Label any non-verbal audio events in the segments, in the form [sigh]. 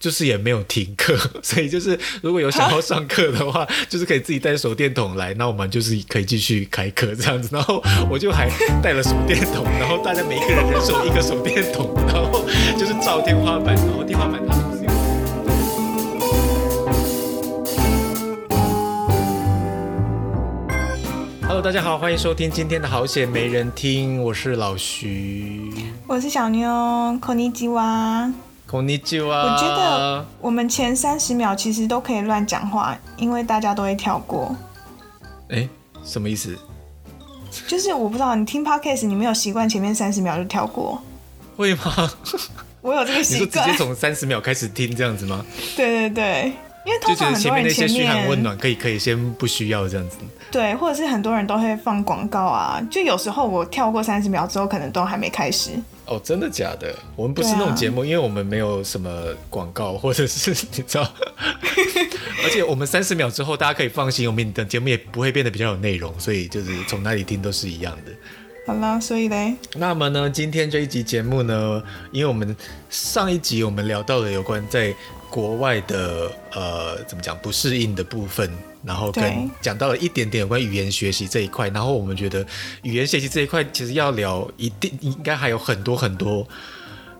就是也没有停课，[laughs] 所以就是如果有想要上课的话，[laughs] 就是可以自己带手电筒来，那我们就是可以继续开课这样子。然后我就还带了手电筒，然后大家每一个人人手一个手电筒，然后就是照天花板，然后天花板它就是有。Hello，大家好，欢迎收听今天的好险没人听，我是老徐，我是小妞，こんにち は。こんにちは。我觉得我们前三十秒其实都可以乱讲话，因为大家都会跳过。哎，什么意思？就是我不知道你听 podcast，你没有习惯前面三十秒就跳过。会吗？我有这个习惯。你说直接从三十秒开始听这样子吗？对对对。因为通常很多人前面，前面那些嘘寒问暖可以可以先不需要这样子，对，或者是很多人都会放广告啊，就有时候我跳过三十秒之后，可能都还没开始。 哦，真的假的？我们不是那种节目，啊、因为我们没有什么广告，或者是你知道，[laughs] 而且我们三十秒之后大家可以放心，我们的节目也不会变得比较有内容，所以就是从哪里听都是一样的。好啦，所以嘞，那么呢，今天这一集节目呢，因为我们上一集我们聊到了有关在。国外的呃，怎么讲不适应的部分，然后跟讲到了一点点有关语言学习这一块，然后我们觉得语言学习这一块其实要聊，一定应该还有很多很多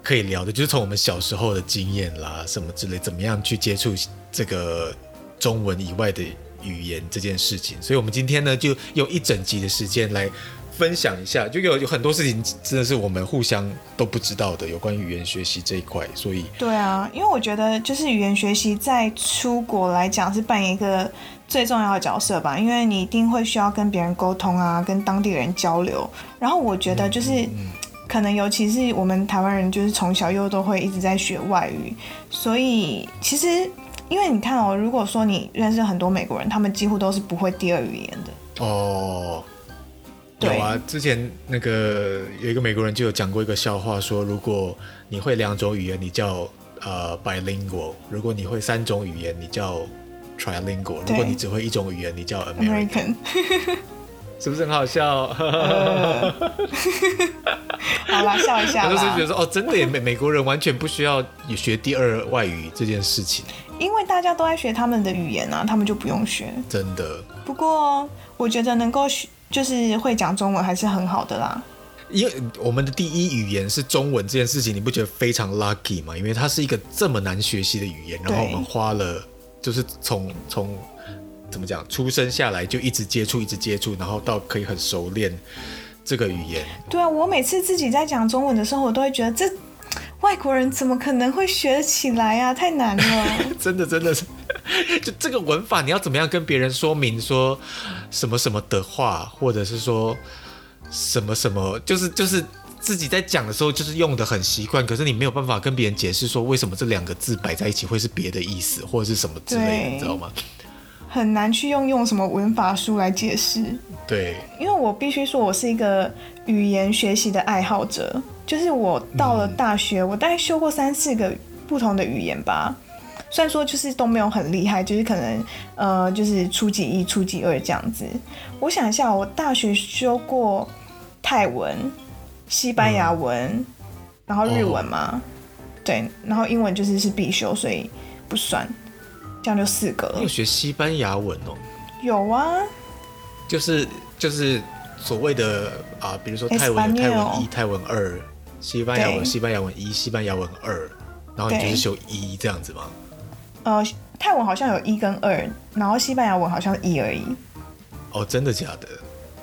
可以聊的，就是从我们小时候的经验啦，什么之类，怎么样去接触这个中文以外的语言这件事情，所以我们今天呢，就用一整集的时间来。分享一下，就有有很多事情真的是我们互相都不知道的，有关语言学习这一块，所以对啊，因为我觉得就是语言学习在出国来讲是扮演一个最重要的角色吧，因为你一定会需要跟别人沟通啊，跟当地人交流。然后我觉得就是可能尤其是我们台湾人，就是从小又都会一直在学外语，所以其实因为你看哦，如果说你认识很多美国人，他们几乎都是不会第二语言的哦。有啊，之前那个有一个美国人就有讲过一个笑话，说如果你会两种语言，你叫呃 bilingual；如果你会三种语言，你叫 trilingual；如果你只会一种语言，你叫 [laughs] American。是不是很好笑？呃、[laughs] 好啦，笑一下。[laughs] 我就是觉得说，哦，真的也，美美国人完全不需要你学第二外语这件事情，因为大家都在学他们的语言啊，他们就不用学。真的。不过我觉得能够学。就是会讲中文还是很好的啦，因为我们的第一语言是中文这件事情，你不觉得非常 lucky 吗？因为它是一个这么难学习的语言，然后我们花了就是从从怎么讲出生下来就一直接触，一直接触，然后到可以很熟练这个语言。对啊，我每次自己在讲中文的时候，我都会觉得这外国人怎么可能会学得起来啊？太难了，[laughs] 真的真的是。就 [laughs] 这个文法，你要怎么样跟别人说明说什么什么的话，或者是说什么什么，就是就是自己在讲的时候，就是用的很习惯，可是你没有办法跟别人解释说为什么这两个字摆在一起会是别的意思，或者是什么之类的，你知道吗？很难去用用什么文法书来解释。对，因为我必须说，我是一个语言学习的爱好者，就是我到了大学，嗯、我大概修过三四个不同的语言吧。虽然说就是都没有很厉害，就是可能呃就是初级一、初级二这样子。我想一下，我大学修过泰文、西班牙文，嗯、然后日文嘛，哦、对，然后英文就是是必修，所以不算，这样就四个。你有学西班牙文哦？有啊，就是就是所谓的啊、呃，比如说泰文泰文一、泰文二，西班牙文西班牙文一、西班牙文二，然后你就是修一这样子吗？呃，泰文好像有一跟二，然后西班牙文好像一而已。哦，真的假的？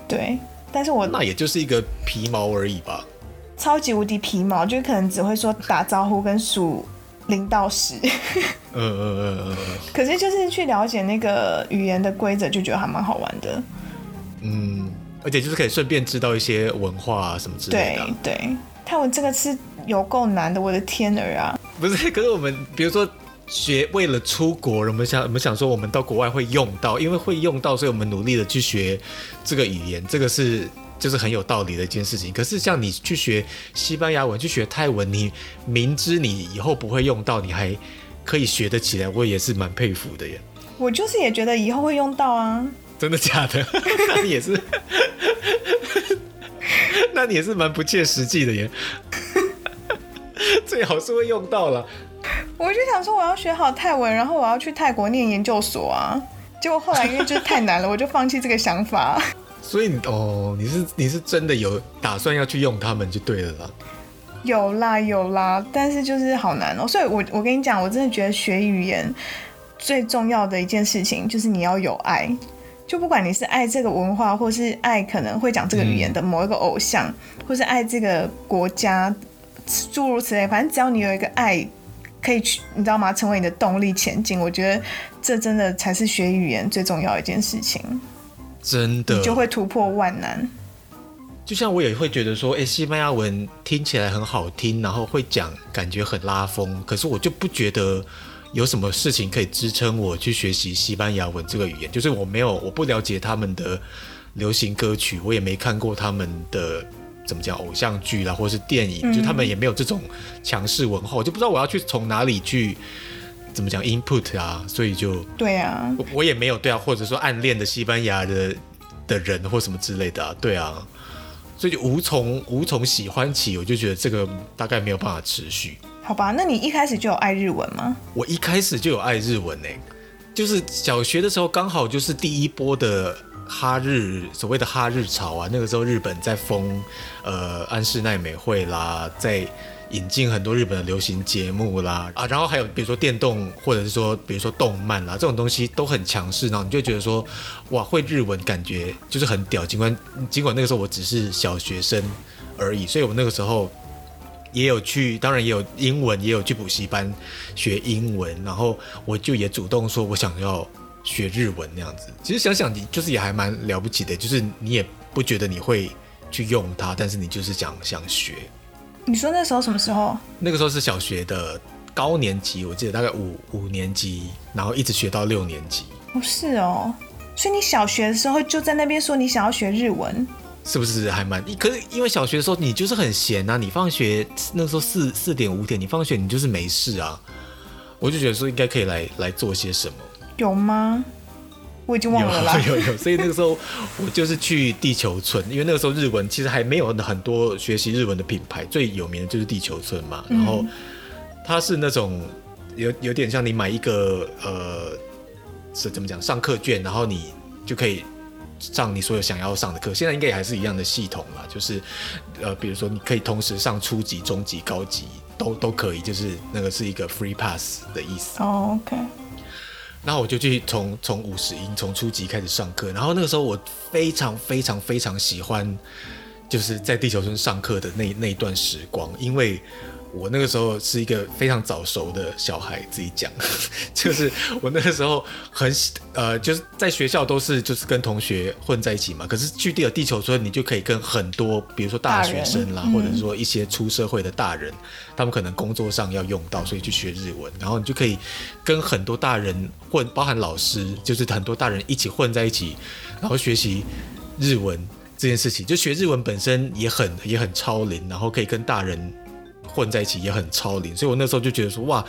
对，但是我那也就是一个皮毛而已吧。超级无敌皮毛，就可能只会说打招呼跟数零到十。[laughs] 嗯嗯嗯嗯。可是就是去了解那个语言的规则，就觉得还蛮好玩的。嗯，而且就是可以顺便知道一些文化啊什么之类的。对对，泰文这个是有够难的，我的天儿啊！不是，可是我们比如说。学为了出国，我们想我们想说，我们到国外会用到，因为会用到，所以我们努力的去学这个语言，这个是就是很有道理的一件事情。可是像你去学西班牙文，去学泰文，你明知你以后不会用到，你还可以学得起来，我也是蛮佩服的耶。我就是也觉得以后会用到啊。真的假的？[laughs] 那你也是，[laughs] 那你也是蛮不切实际的耶。[laughs] 最好是会用到了。我就想说我要学好泰文，然后我要去泰国念研究所啊。结果后来因为就是太难了，[laughs] 我就放弃这个想法。所以哦，你是你是真的有打算要去用他们就对了啦。有啦有啦，但是就是好难哦。所以我我跟你讲，我真的觉得学语言最重要的一件事情就是你要有爱。就不管你是爱这个文化，或是爱可能会讲这个语言的某一个偶像，嗯、或是爱这个国家，诸如此类，反正只要你有一个爱，可以去，你知道吗？成为你的动力前进。我觉得这真的才是学语言最重要的一件事情。真的，你就会突破万难。就像我也会觉得说，哎、欸，西班牙文听起来很好听，然后会讲，感觉很拉风，可是我就不觉得。有什么事情可以支撑我去学习西班牙文这个语言？就是我没有，我不了解他们的流行歌曲，我也没看过他们的怎么讲偶像剧啦，或是电影，嗯、就他们也没有这种强势文化，我就不知道我要去从哪里去怎么讲 input 啊，所以就对啊。我，我也没有对啊，或者说暗恋的西班牙的的人或什么之类的啊，对啊，所以就无从无从喜欢起，我就觉得这个大概没有办法持续。好吧，那你一开始就有爱日文吗？我一开始就有爱日文呢，就是小学的时候刚好就是第一波的哈日，所谓的哈日潮啊，那个时候日本在封呃安室奈美惠啦，在引进很多日本的流行节目啦啊，然后还有比如说电动或者是说比如说动漫啦这种东西都很强势，然后你就觉得说哇会日文感觉就是很屌，尽管尽管那个时候我只是小学生而已，所以我那个时候。也有去，当然也有英文，也有去补习班学英文，然后我就也主动说，我想要学日文那样子。其实想想，你就是也还蛮了不起的，就是你也不觉得你会去用它，但是你就是想想学。你说那时候什么时候？那个时候是小学的高年级，我记得大概五五年级，然后一直学到六年级。哦，是哦，所以你小学的时候就在那边说你想要学日文。是不是还蛮？可是因为小学的时候你就是很闲啊，你放学那时候四四点五点，你放学你就是没事啊，我就觉得说应该可以来来做些什么。有吗？我已经忘了啦。有 [laughs] 有有，所以那个时候我就是去地球村，因为那个时候日文其实还没有很多学习日文的品牌，最有名的就是地球村嘛。然后它是那种有有点像你买一个呃是怎么讲上课券，然后你就可以。上你所有想要上的课，现在应该也还是一样的系统嘛，就是，呃，比如说你可以同时上初级、中级、高级，都都可以，就是那个是一个 free pass 的意思。哦、oh，OK。然后我就去从从五十音从初级开始上课，然后那个时候我非常非常非常喜欢，就是在地球村上课的那那一段时光，因为。我那个时候是一个非常早熟的小孩，自己讲，[laughs] 就是我那个时候很呃，就是在学校都是就是跟同学混在一起嘛。可是去地了地球村，你就可以跟很多，比如说大学生啦，或者说一些出社会的大人，他们可能工作上要用到，所以去学日文。然后你就可以跟很多大人混，包含老师，就是很多大人一起混在一起，然后学习日文这件事情。就学日文本身也很也很超龄，然后可以跟大人。混在一起也很超龄，所以我那时候就觉得说哇，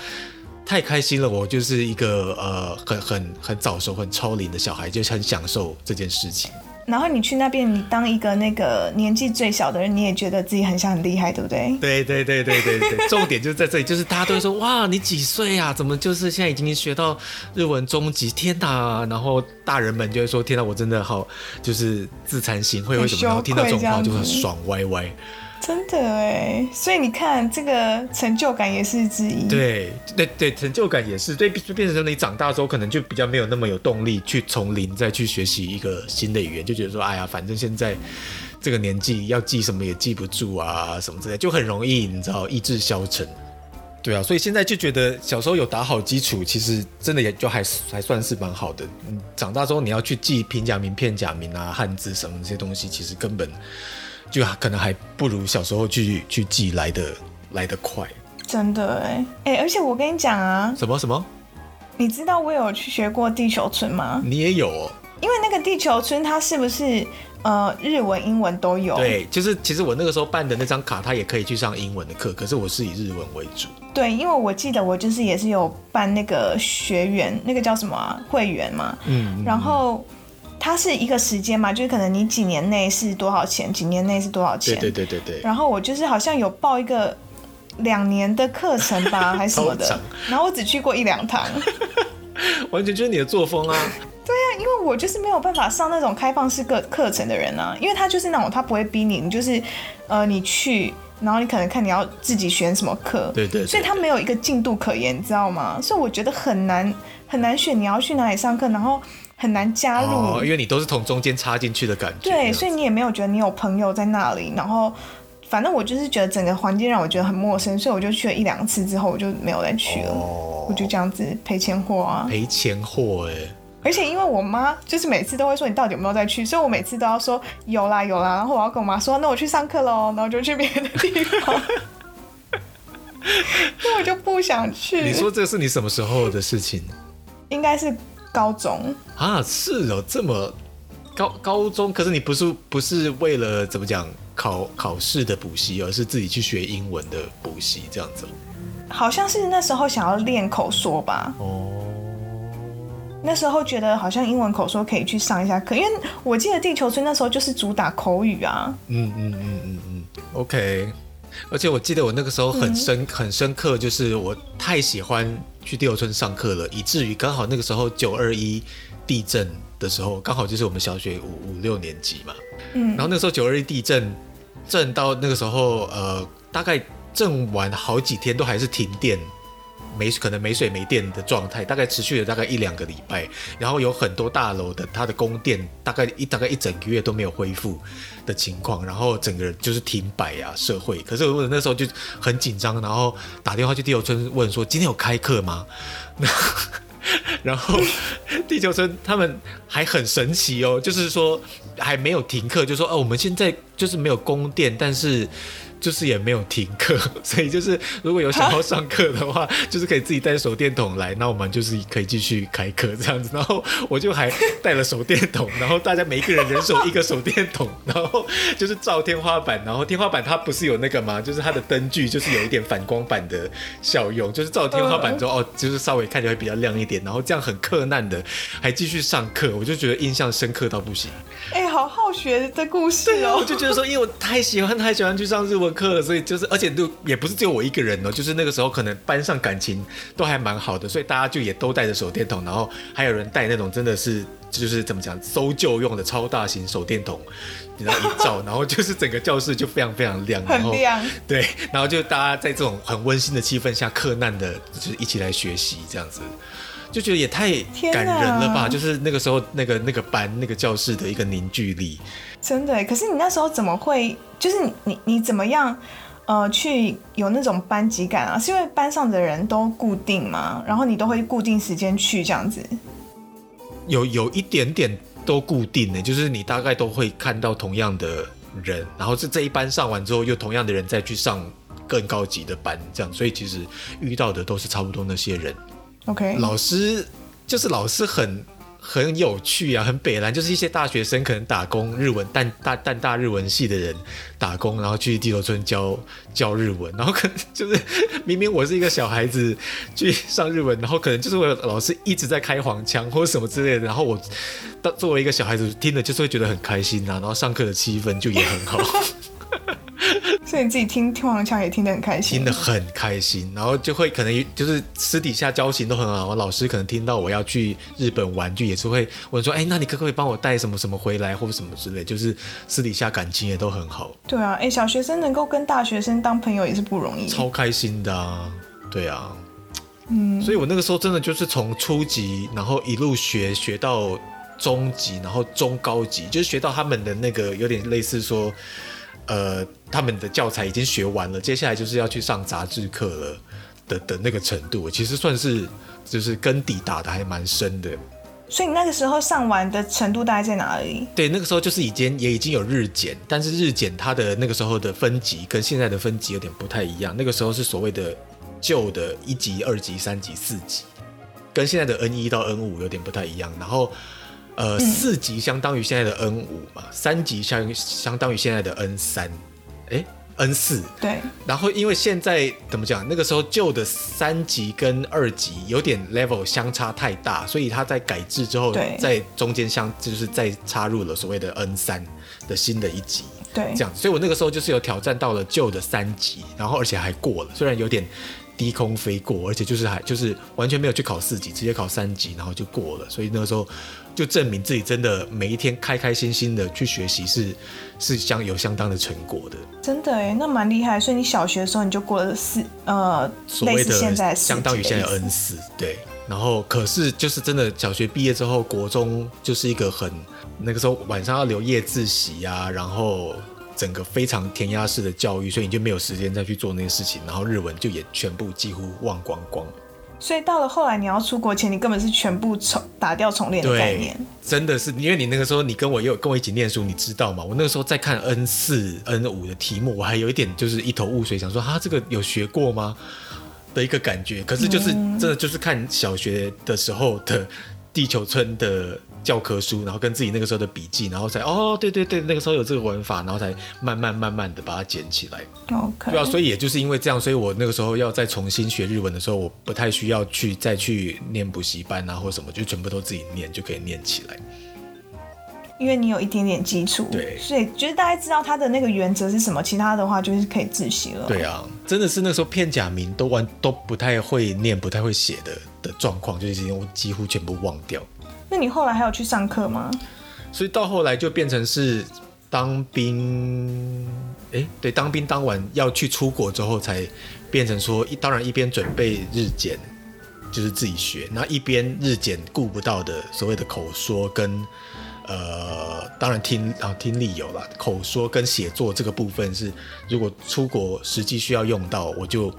太开心了！我就是一个呃很很很早熟、很超龄的小孩，就很享受这件事情。然后你去那边，你当一个那个年纪最小的人，你也觉得自己很像很厉害，对不对？对对对对对对，[laughs] 重点就是在这里，就是大家都会说哇，你几岁啊？怎么就是现在已经学到日文中级？天哪！然后大人们就会说天哪，我真的好就是自惭形秽，为什么？然后听到这种话就很爽歪歪。真的哎，所以你看，这个成就感也是之一。对对对，成就感也是。对，就变成你长大之后，可能就比较没有那么有动力去从零再去学习一个新的语言，就觉得说，哎呀，反正现在这个年纪要记什么也记不住啊，什么之类，就很容易，你知道，意志消沉。对啊，所以现在就觉得小时候有打好基础，其实真的也就还还算是蛮好的。嗯，长大之后你要去记平假名、片假名啊、汉字什么这些东西，其实根本。就可能还不如小时候去去记来的来的快，真的哎哎，而且我跟你讲啊，什么什么？你知道我有去学过地球村吗？你也有哦，因为那个地球村它是不是呃日文、英文都有？对，就是其实我那个时候办的那张卡，它也可以去上英文的课，可是我是以日文为主。对，因为我记得我就是也是有办那个学员，那个叫什么啊？会员嘛，嗯，然后。它是一个时间嘛，就是可能你几年内是多少钱，几年内是多少钱。对对对对对。然后我就是好像有报一个两年的课程吧，[laughs] 还是什么的，然后我只去过一两堂，[laughs] 完全就是你的作风啊。对呀、啊，因为我就是没有办法上那种开放式课课程的人啊，因为他就是那种他不会逼你，你就是呃你去，然后你可能看你要自己选什么课，对对，对，对，所以他没有一个进度可言，你知道吗？所以我觉得很难很难选你要去哪里上课，然后很难加入，哦、因为你都是从中间插进去的感觉。对，所以你也没有觉得你有朋友在那里，然后反正我就是觉得整个环境让我觉得很陌生，所以我就去了一两次之后，我就没有再去了，哦、我就这样子赔钱货啊，赔钱货哎。而且因为我妈就是每次都会说，你到底有没有再去，所以我每次都要说有啦有啦，然后我要跟我妈说，那我去上课喽，然后就去别的地方，[laughs] 所以我就不想去。你说这是你什么时候的事情？应该是高中啊，是哦，这么高高中，可是你不是不是为了怎么讲考考试的补习，而是自己去学英文的补习这样子？好像是那时候想要练口说吧。哦。那时候觉得好像英文口说可以去上一下课，因为我记得地球村那时候就是主打口语啊。嗯嗯嗯嗯嗯，OK。而且我记得我那个时候很深、嗯、很深刻，就是我太喜欢去第六村上课了，以至于刚好那个时候九二一地震的时候，刚好就是我们小学五五六年级嘛。嗯。然后那个时候九二一地震震到那个时候，呃，大概震完好几天都还是停电。没可能没水没电的状态，大概持续了大概一两个礼拜，然后有很多大楼的它的供电大概一大概一整个月都没有恢复的情况，然后整个人就是停摆啊，社会。可是我那时候就很紧张，然后打电话去地球村问说今天有开课吗？[laughs] 然后地球村他们还很神奇哦，就是说还没有停课，就说哦我们现在就是没有供电，但是。就是也没有停课，[laughs] 所以就是如果有想要上课的话，[laughs] 就是可以自己带手电筒来，那我们就是可以继续开课这样子。然后我就还带了手电筒，然后大家每一个人人手一个手电筒，然后就是照天花板，然后天花板它不是有那个吗？就是它的灯具就是有一点反光板的效用，就是照天花板之后哦，就是稍微看起来比较亮一点，然后这样很克难的还继续上课，我就觉得印象深刻到不行。哎、欸，好好学的故事哦，我就觉得说，因为我太喜欢太喜欢去上日文课，所以就是，而且就也不是只有我一个人哦，就是那个时候可能班上感情都还蛮好的，所以大家就也都带着手电筒，然后还有人带那种真的是就是怎么讲搜救用的超大型手电筒，然后一照，[laughs] 然后就是整个教室就非常非常亮，然 [laughs] 后对，然后就大家在这种很温馨的气氛下，克难的就是一起来学习这样子。就觉得也太感人了吧！就是那个时候，那个那个班、那个教室的一个凝聚力，真的。可是你那时候怎么会？就是你你你怎么样？呃，去有那种班级感啊？是因为班上的人都固定吗？然后你都会固定时间去这样子？有有一点点都固定的，就是你大概都会看到同样的人，然后这这一班上完之后，又同样的人再去上更高级的班，这样。所以其实遇到的都是差不多那些人。OK，老师就是老师很很有趣啊，很北蓝，就是一些大学生可能打工日文，但大但大日文系的人打工，然后去地头村教教日文，然后可能就是明明我是一个小孩子去上日文，然后可能就是我老师一直在开黄腔或者什么之类的，然后我当作为一个小孩子听了就是会觉得很开心呐、啊，然后上课的气氛就也很好。[laughs] [laughs] 所以你自己听听黄腔也听得很开心，听得很开心，然后就会可能就是私底下交情都很好。我老师可能听到我要去日本玩，就也是会问说：“哎、欸，那你可不可以帮我带什么什么回来，或者什么之类？”就是私底下感情也都很好。对啊，哎、欸，小学生能够跟大学生当朋友也是不容易，超开心的啊！对啊，嗯，所以我那个时候真的就是从初级，然后一路学学到中级，然后中高级，就是学到他们的那个有点类似说。呃，他们的教材已经学完了，接下来就是要去上杂志课了的的那个程度，其实算是就是根底打的还蛮深的。所以你那个时候上完的程度大概在哪里？对，那个时候就是已经也已经有日检，但是日检它的那个时候的分级跟现在的分级有点不太一样。那个时候是所谓的旧的一级、二级、三级、四级，跟现在的 N 一到 N 五有点不太一样。然后。呃，四级相当于现在的 N 五嘛，三级相相当于现在的 N 三，哎，N 四。对。然后因为现在怎么讲，那个时候旧的三级跟二级有点 level 相差太大，所以它在改制之后，在中间相就是再插入了所谓的 N 三的新的一级。对，这样，所以我那个时候就是有挑战到了旧的三级，然后而且还过了，虽然有点低空飞过，而且就是还就是完全没有去考四级，直接考三级，然后就过了，所以那个时候就证明自己真的每一天开开心心的去学习是是相有相当的成果的。真的哎，那蛮厉害。所以你小学的时候你就过了四呃，所谓的现在相当于现在 N 四对。然后可是就是真的小学毕业之后，国中就是一个很。那个时候晚上要留夜自习啊，然后整个非常填鸭式的教育，所以你就没有时间再去做那些事情，然后日文就也全部几乎忘光光。所以到了后来你要出国前，你根本是全部重打掉重练的概念。真的是，因为你那个时候你跟我也有跟我一起念书，你知道吗？我那个时候在看 N 四、N 五的题目，我还有一点就是一头雾水，想说哈这个有学过吗的一个感觉。可是就是、嗯、真的就是看小学的时候的地球村的。教科书，然后跟自己那个时候的笔记，然后才哦，对对对，那个时候有这个文法，然后才慢慢慢慢的把它捡起来。OK，对啊，所以也就是因为这样，所以我那个时候要再重新学日文的时候，我不太需要去再去念补习班啊或什么，就全部都自己念就可以念起来。因为你有一点点基础，对，所以就是大家知道它的那个原则是什么，其他的话就是可以自习了。对啊，真的是那时候片假名都完都不太会念、不太会写的的状况，就是我几乎全部忘掉。那你后来还有去上课吗？所以到后来就变成是当兵，哎，对，当兵当完要去出国之后，才变成说一当然一边准备日检，就是自己学，那一边日检顾不到的所谓的口说跟呃，当然听啊听力有了，口说跟写作这个部分是如果出国实际需要用到，我就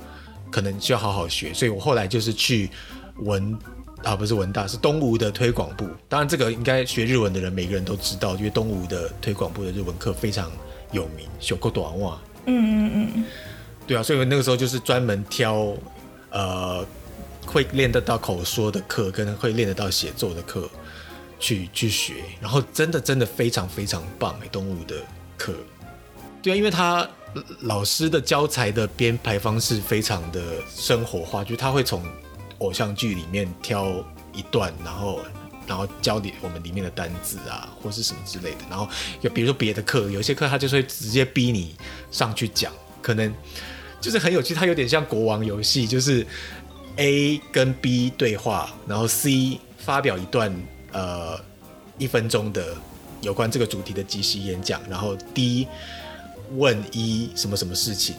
可能需要好好学，所以我后来就是去文。啊，不是文大，是东吴的推广部。当然，这个应该学日文的人每个人都知道，因为东吴的推广部的日文课非常有名，修过短袜。嗯嗯嗯。对啊，所以那个时候就是专门挑，呃，会练得到口说的课，跟会练得到写作的课去去学。然后真的真的非常非常棒哎，东吴的课。对啊，因为他老师的教材的编排方式非常的生活化，就是他会从。偶像剧里面挑一段，然后然后教你我们里面的单字啊，或是什么之类的。然后有比如说别的课，有些课他就会直接逼你上去讲，可能就是很有趣。它有点像国王游戏，就是 A 跟 B 对话，然后 C 发表一段呃一分钟的有关这个主题的即席演讲，然后 D 问 E 什么什么事情。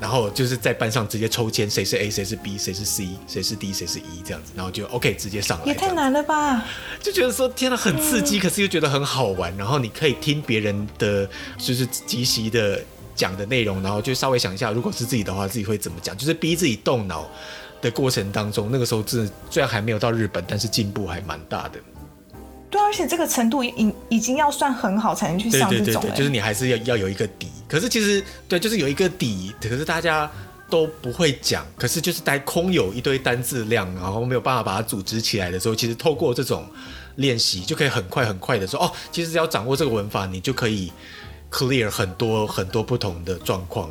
然后就是在班上直接抽签，谁是 A，谁是 B，谁是 C，谁是 D，谁是 E 这样子，然后就 OK 直接上来。也太难了吧？[laughs] 就觉得说天呐，很刺激，嗯，可是又觉得很好玩。然后你可以听别人的，就是即席的讲的内容，然后就稍微想一下，如果是自己的话，自己会怎么讲？就是逼自己动脑的过程当中，那个时候真的虽然还没有到日本，但是进步还蛮大的。对，而且这个程度已已经要算很好才能去上这种。对对对，就是你还是要要有一个底。可是其实对，就是有一个底，可是大家都不会讲。可是就是在空有一堆单字量，然后没有办法把它组织起来的时候，其实透过这种练习，就可以很快很快的说哦，其实只要掌握这个文法，你就可以 clear 很多很多不同的状况。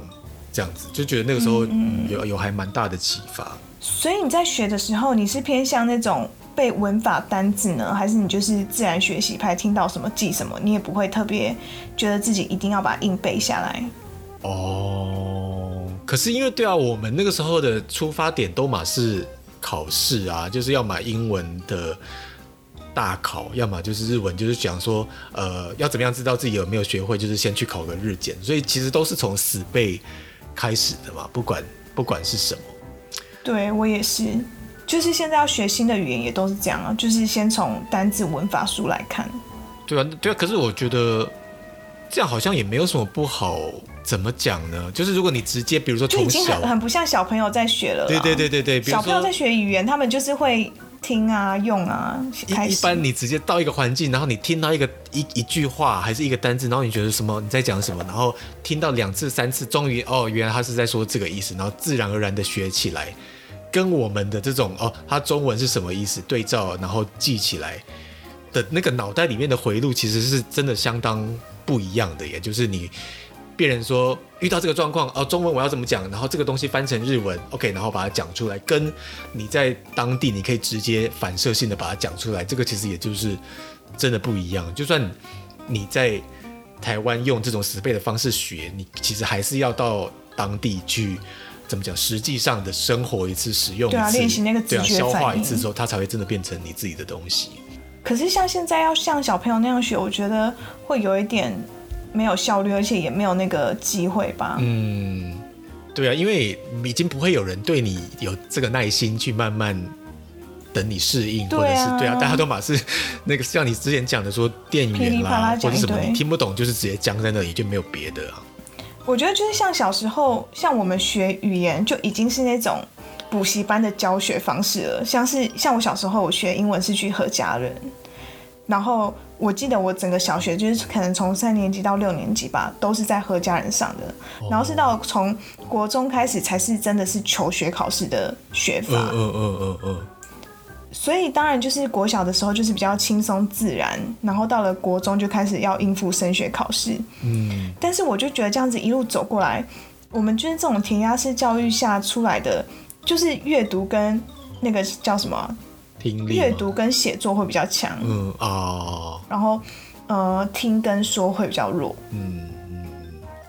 这样子就觉得那个时候有有还蛮大的启发。所以你在学的时候，你是偏向那种。背文法单字呢，还是你就是自然学习派？听到什么记什么，你也不会特别觉得自己一定要把硬背下来。哦，可是因为对啊，我们那个时候的出发点都嘛是考试啊，就是要买英文的大考，要么就是日文，就是讲说呃要怎么样知道自己有没有学会，就是先去考个日检，所以其实都是从死背开始的嘛，不管不管是什么。对，我也是。就是现在要学新的语言也都是这样啊，就是先从单字文法书来看。对啊，对啊。可是我觉得这样好像也没有什么不好。怎么讲呢？就是如果你直接，比如说从小，就已经很很不像小朋友在学了。对对对对对，小朋友在学语言，他们就是会听啊、用啊。一一般你直接到一个环境，然后你听到一个一一句话还是一个单字，然后你觉得什么你在讲什么，然后听到两次三次，终于哦，原来他是在说这个意思，然后自然而然的学起来。跟我们的这种哦，它中文是什么意思？对照然后记起来的那个脑袋里面的回路，其实是真的相当不一样的。也就是你，别人说遇到这个状况哦，中文我要怎么讲？然后这个东西翻成日文，OK，然后把它讲出来，跟你在当地你可以直接反射性的把它讲出来，这个其实也就是真的不一样。就算你在台湾用这种死背的方式学，你其实还是要到当地去，怎么讲？实际上的生活一次，使用一次，对啊，练习那个直啊，消化一次之后，它才会真的变成你自己的东西。可是像现在要像小朋友那样学，我觉得会有一点没有效率，而且也没有那个机会吧。嗯，对啊，因为已经不会有人对你有这个耐心去慢慢。等你适应，或者是对啊，大家都把是那个像你之前讲的说电源啦，啦或者什么你听不懂，就是直接僵在那里就没有别的啊。我觉得就是像小时候，像我们学语言就已经是那种补习班的教学方式了。像是像我小时候，我学英文是去和家人，然后我记得我整个小学就是可能从三年级到六年级吧，都是在和家人上的，然后是到从国中开始才是真的是求学考试的学法。嗯嗯嗯嗯嗯。所以当然就是国小的时候就是比较轻松自然，然后到了国中就开始要应付升学考试。嗯，但是我就觉得这样子一路走过来，我们就是这种填鸭式教育下出来的，就是阅读跟那个叫什么听力，阅读跟写作会比较强。嗯啊，哦、然后呃听跟说会比较弱。嗯嗯，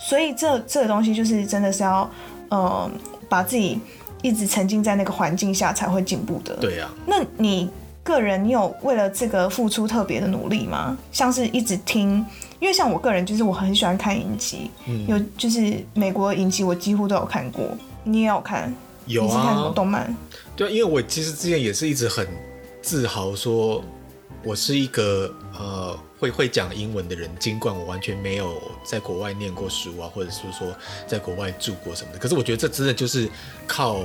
所以这这个东西就是真的是要呃把自己。一直沉浸在那个环境下才会进步的。对呀、啊。那你个人，你有为了这个付出特别的努力吗？像是一直听，因为像我个人，就是我很喜欢看影集，嗯、有就是美国影集，我几乎都有看过。你也有看？有啊。你是看什么动漫？对啊，因为我其实之前也是一直很自豪说，我是一个呃。会会讲英文的人，尽管我完全没有在国外念过书啊，或者是说在国外住过什么的，可是我觉得这真的就是靠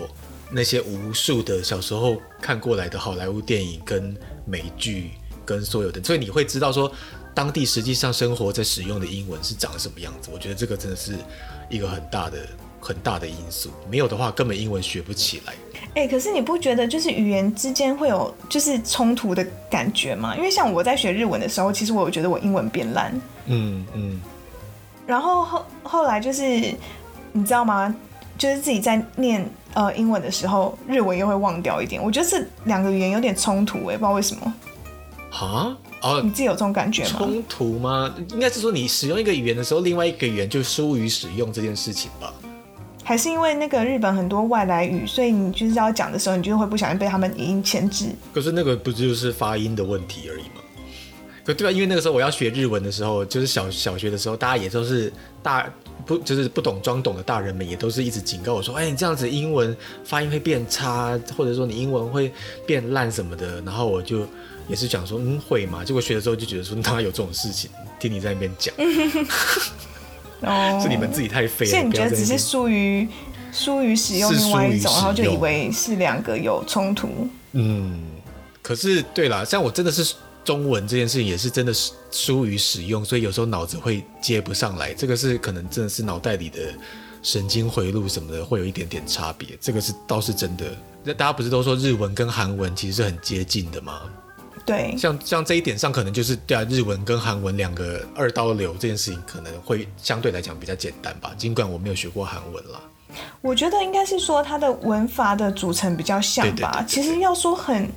那些无数的小时候看过来的好莱坞电影跟美剧跟所有的，所以你会知道说当地实际上生活在使用的英文是长什么样子。我觉得这个真的是一个很大的。很大的因素，没有的话根本英文学不起来。哎、欸，可是你不觉得就是语言之间会有就是冲突的感觉吗？因为像我在学日文的时候，其实我有觉得我英文变烂。嗯嗯。然后后后来就是你知道吗？就是自己在念呃英文的时候，日文又会忘掉一点。我觉得这两个语言有点冲突，哎，不知道为什么。啊？哦，你自己有这种感觉吗？冲突吗？应该是说你使用一个语言的时候，另外一个语言就疏于使用这件事情吧。还是因为那个日本很多外来语，所以你就是要讲的时候，你就会不小心被他们语音牵制。可是那个不就是发音的问题而已吗？可对啊，因为那个时候我要学日文的时候，就是小小学的时候，大家也都是大不就是不懂装懂的大人们，也都是一直警告我说：“哎，你这样子英文发音会变差，或者说你英文会变烂什么的。”然后我就也是讲说：“嗯，会嘛？”结果学的时候就觉得说：“哪有这种事情？听你在那边讲。[laughs] ”哦，是你们自己太废了。所以你觉得只是疏于疏于使用另外一种，然后就以为是两个有冲突。嗯，可是对啦，像我真的是中文这件事情也是真的是疏于使用，所以有时候脑子会接不上来。这个是可能真的是脑袋里的神经回路什么的会有一点点差别。这个是倒是真的。那大家不是都说日文跟韩文其实是很接近的吗？对，像像这一点上，可能就是对啊，日文跟韩文两个二刀流这件事情，可能会相对来讲比较简单吧。尽管我没有学过韩文啦，我觉得应该是说它的文法的组成比较像吧。其实要说很，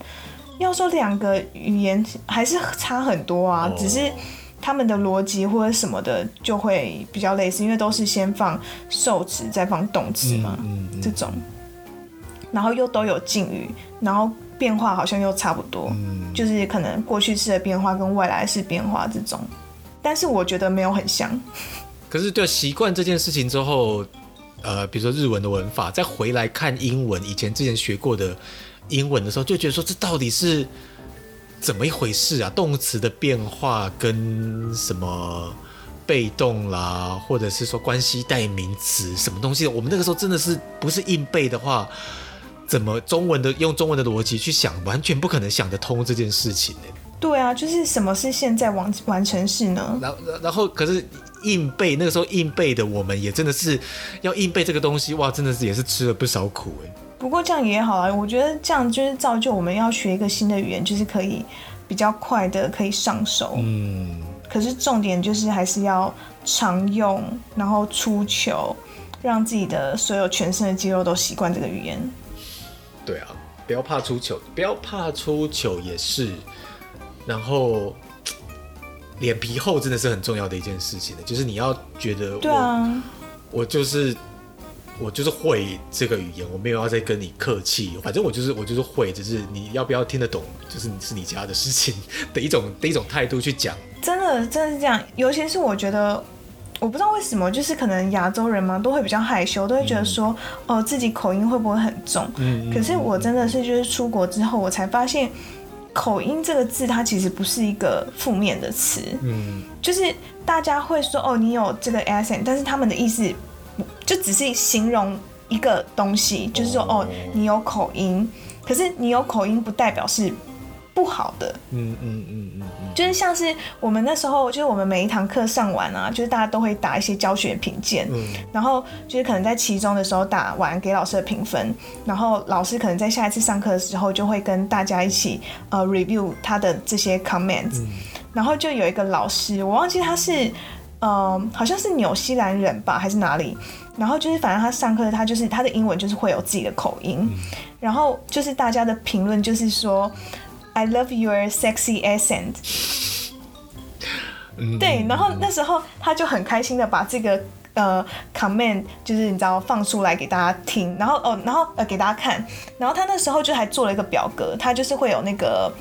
要说两个语言还是差很多啊，哦、只是他们的逻辑或者什么的就会比较类似，因为都是先放受词再放动词嘛，嗯嗯嗯、这种，然后又都有敬语，然后。变化好像又差不多，嗯，就是可能过去式的变化跟未来式变化这种，但是我觉得没有很像。[laughs] 可是对习惯这件事情之后，呃，比如说日文的文法，再回来看英文，以前之前学过的英文的时候，就觉得说这到底是怎么一回事啊？动词的变化跟什么被动啦，或者是说关系代名词什么东西，我们那个时候真的是不是硬背的话。怎么中文的用中文的逻辑去想，完全不可能想得通这件事情呢？对啊，就是什么是现在完完成式呢？然后然后可是硬背，那个时候硬背的我们也真的是要硬背这个东西，哇，真的是也是吃了不少苦哎。不过这样也好啊，我觉得这样就是造就我们要学一个新的语言，就是可以比较快的可以上手。嗯。可是重点就是还是要常用，然后出球，让自己的所有全身的肌肉都习惯这个语言。对啊，不要怕出糗，不要怕出糗也是。然后脸皮厚真的是很重要的一件事情的，就是你要觉得我，对啊，我就是我就是会这个语言，我没有要再跟你客气，反正我就是我就是会，只是你要不要听得懂，就是你是你家的事情的一种的一种态度去讲。真的真的是这样，尤其是我觉得。我不知道为什么，就是可能亚洲人嘛，都会比较害羞，都会觉得说，嗯、哦，自己口音会不会很重？嗯，可是我真的是就是出国之后，我才发现，口音这个字它其实不是一个负面的词。嗯，就是大家会说，哦，你有这个 accent，但是他们的意思就只是形容一个东西，就是说，哦，你有口音，可是你有口音不代表是。不好的，嗯嗯嗯嗯，就是像是我们那时候，就是我们每一堂课上完啊，就是大家都会打一些教学评鉴，嗯，然后就是可能在期中的时候打完给老师的评分，然后老师可能在下一次上课的时候就会跟大家一起呃 review 他的这些 comments，嗯，然后就有一个老师，我忘记他是，嗯，呃，好像是纽西兰人吧，还是哪里，然后就是反正他上课他就是他的英文就是会有自己的口音，嗯，然后就是大家的评论就是说。I love your sexy accent。对，然后那时候他就很开心的把这个呃 comment 就是你知道放出来给大家听，然后哦，然后呃给大家看，然后他那时候就还做了一个表格，他就是会有那个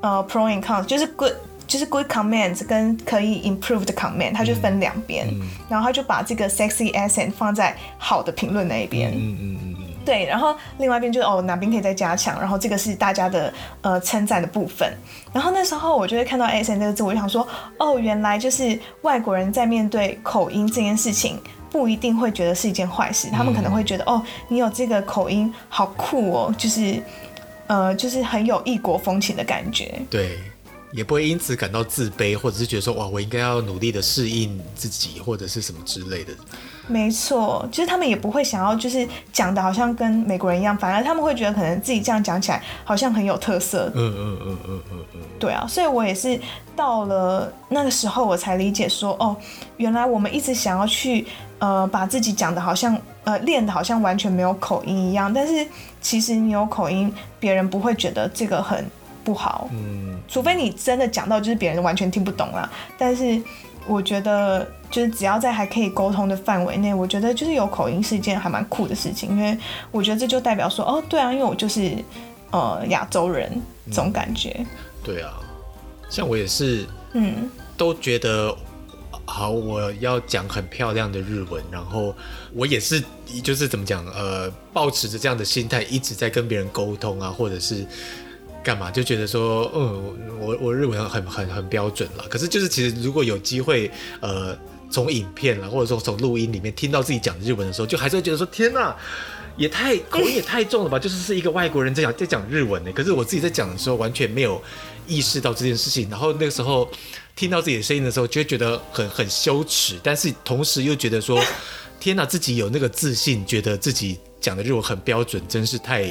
呃 pro and cons，就是 good 就是 good comments 跟可以 improve 的 comment，他就分两边，嗯，然后他就把这个 sexy accent 放在好的评论那一边。嗯嗯嗯。对，然后另外一边就是哦，哪边可以再加强，然后这个是大家的呃称赞的部分。然后那时候我就会看到 accent 这个字，我就想说，哦，原来就是外国人在面对口音这件事情，不一定会觉得是一件坏事，他们可能会觉得，哦，你有这个口音好酷哦，就是呃，就是很有异国风情的感觉。对。也不会因此感到自卑，或者是觉得说哇，我应该要努力的适应自己，或者是什么之类的。没错，其实他们也不会想要就是讲的好像跟美国人一样，反而他们会觉得可能自己这样讲起来好像很有特色。嗯嗯嗯嗯嗯嗯。对啊，所以我也是到了那个时候，我才理解说，哦，原来我们一直想要去呃把自己讲的好像呃练的好像完全没有口音一样，但是其实你有口音，别人不会觉得这个很。不好，嗯，除非你真的讲到就是别人完全听不懂啦。但是我觉得就是只要在还可以沟通的范围内，我觉得就是有口音是一件还蛮酷的事情，因为我觉得这就代表说，哦，对啊，因为我就是呃亚洲人这种感觉。嗯，对啊，像我也是，嗯，都觉得好，我要讲很漂亮的日文，然后我也是就是怎么讲，呃，抱持着这样的心态一直在跟别人沟通啊，或者是。干嘛就觉得说，嗯，我我日文很很很标准了。可是就是其实如果有机会，呃，从影片了，或者说从录音里面听到自己讲日文的时候，就还是会觉得说，天哪，也太 [laughs] 口音也太重了吧？就是是一个外国人在讲在讲日文呢。可是我自己在讲的时候，完全没有意识到这件事情。然后那个时候听到自己的声音的时候，就会觉得很很羞耻，但是同时又觉得说，天哪，自己有那个自信，觉得自己讲的日文很标准，真是太。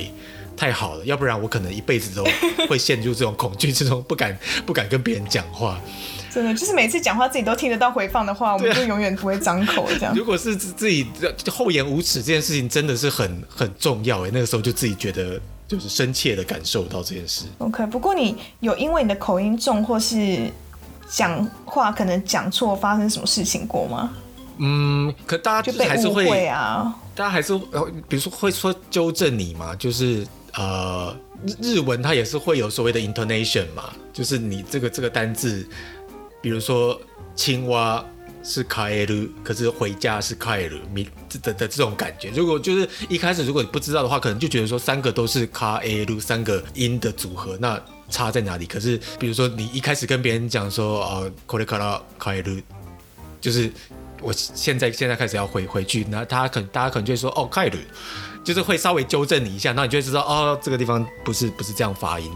太好了，要不然我可能一辈子都会陷入这种恐惧，之中不敢不敢跟别人讲话。真的，就是每次讲话自己都听得到回放的话，我们就永远不会张口这样。如果是自己厚颜无耻这件事情，真的是很很重要哎。那个时候就自己觉得就是深切的感受到这件事。OK，不过你有因为你的口音重，或是讲话可能讲错，发生什么事情过吗？嗯，可大家就是还是会，会啊，大家还是比如说会说纠正你嘛，就是。呃，日文它也是会有所谓的 intonation 嘛，就是你这个这个单字，比如说青蛙是カエル，可是回家是カエル，米的的的这种感觉。如果就是一开始如果你不知道的话，可能就觉得说三个都是カエル，三个音的组合，那差在哪里？可是比如说你一开始跟别人讲说啊，これからカエル，就是我现在现在开始要回回去，那他可能大家可能就会说哦，カエル。就是会稍微纠正你一下，那你就会知道哦，这个地方不是不是这样发音，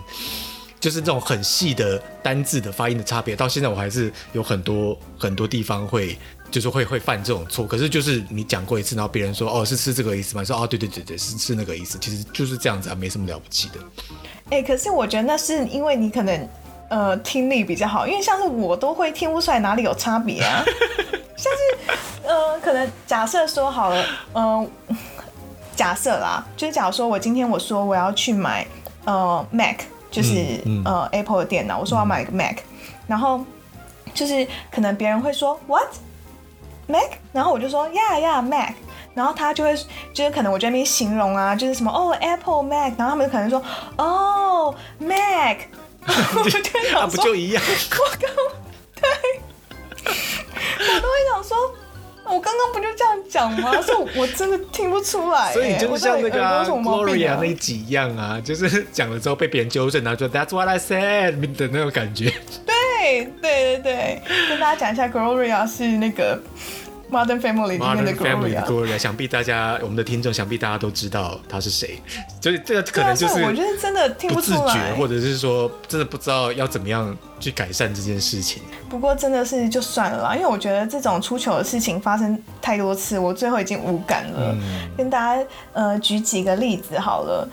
就是这种很细的单字的发音的差别。到现在我还是有很多很多地方会就是会会犯这种错。可是就是你讲过一次，然后别人说哦，是是这个意思吗？说哦，对对对对，是是那个意思。其实就是这样子啊，没什么了不起的。[laughs] 哎、欸，可是我觉得那是因为你可能呃听力比较好，因为像是我都会听不出来哪里有差别啊。[laughs] 像是呃，可能假设说好了，嗯、呃。假设啦，就是假如说我今天我说我要去买呃 Mac，就是、嗯嗯、呃 Apple 的电脑，我说我要买一个 Mac，、嗯、然后就就是可能别人会说 What Mac，然后我就说 Yeah Yeah Mac，然后他就会就是可能我这边形容啊，就是什么哦 Apple Mac，然后他们可能说哦 Mac，[laughs] 我就想说，啊不就一样？我刚对，[laughs] 我都会想说。我刚刚不就这样讲吗？[laughs] 所以我真的听不出来。所以你就是像那个、啊、Gloria 那一集一样啊，就是讲了之后被别人纠正，然后说 That's what I said 的那种感觉。对对对对，跟大家讲一下，Gloria 是那个。Modern Family 里面的 Gloria，想必大家我们的听众想必大家都知道他是谁，所以这个可能就是我觉得真的听不出来，不自觉，或者是说真的不知道要怎么样去改善这件事情。不过真的是就算了啦，因为我觉得这种出糗的事情发生太多次，我最后已经无感了。嗯、跟大家呃举几个例子好了，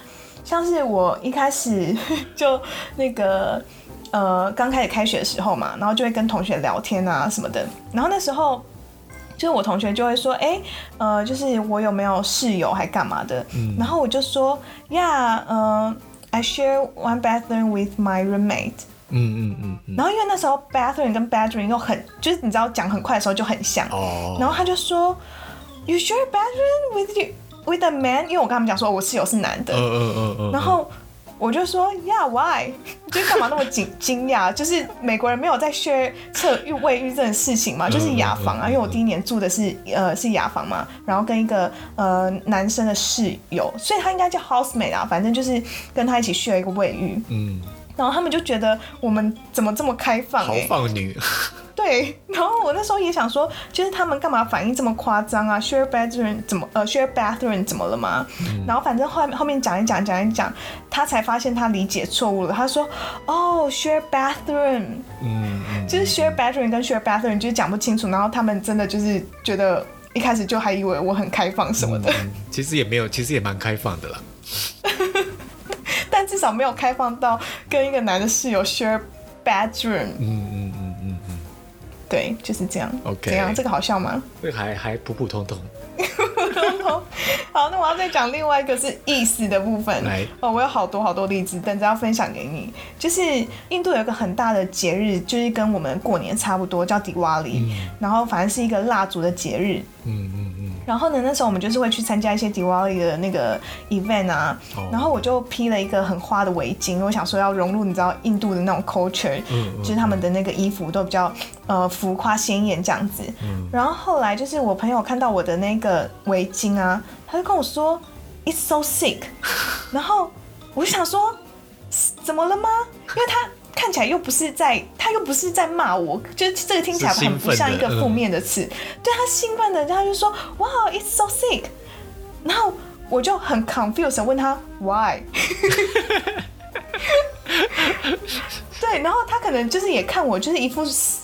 像是我一开始 [laughs] 就那个呃刚开始开学的时候嘛，然后就会跟同学聊天啊什么的，然后那时候。就是我同学就会说，哎、欸，呃，就是我有没有室友还干嘛的？嗯、然后我就说，Yeah，呃，I share one bathroom with my roommate。嗯嗯嗯。然后因为那时候 bathroom 跟 bedroom 又很，就是你知道讲很快的时候就很像。哦。然后他就说，You share bathroom with you with a man？因为我跟他们讲说我室友是男的。嗯嗯嗯嗯。然后。我就说，Yeah，why？就干嘛那么惊惊讶？[laughs] 就是美国人没有在 share 厕浴卫浴这件事情嘛，就是雅房啊。因为我第一年住的是呃是雅房嘛，然后跟一个呃男生的室友，所以他应该叫 housemate 啊，反正就是跟他一起 share 一个卫浴。嗯。然后他们就觉得我们怎么这么开放，欸？豪放女。对，[laughs] 然后我那时候也想说，就是他们干嘛反应这么夸张啊？Share bathroom 怎么呃，share bathroom 怎么了吗？嗯、然后反正后面后面讲一讲讲一讲，他才发现他理解错误了。他说：“哦，share bathroom，嗯，嗯就是 share bathroom 跟 share bathroom 就是讲不清楚。”然后他们真的就是觉得一开始就还以为我很开放什么的，嗯、其实也没有，其实也蛮开放的啦。[laughs] 但至少没有开放到跟一个男的室友 share bathroom。嗯嗯嗯。嗯对，就是这样。OK，怎样？这个好笑吗？这个还还普普通通。[laughs] 普通通。好，那我要再讲另外一个是意思的部分。来哦，我有好多好多例子，等着要分享给你。就是印度有一个很大的节日，就是跟我们过年差不多，叫迪瓦里。嗯、然后反正是一个蜡烛的节日。嗯嗯。然后呢，那时候我们就是会去参加一些 Diwali 的那个 event 啊，oh. 然后我就披了一个很花的围巾，我想说要融入你知道印度的那种 culture，、嗯、就是他们的那个衣服都比较呃浮夸鲜艳这样子。嗯、然后后来就是我朋友看到我的那个围巾啊，他就跟我说 It's so sick，然后我就想说怎么了吗？因为他。看起来又不是在，他又不是在骂我，就是这个听起来很不像一个负面的词。嗯、对他兴奋的，他就说哇、wow，it's so sick。然后我就很 confused，问他 why。[laughs] 对，然后他可能就是也看我，就是一副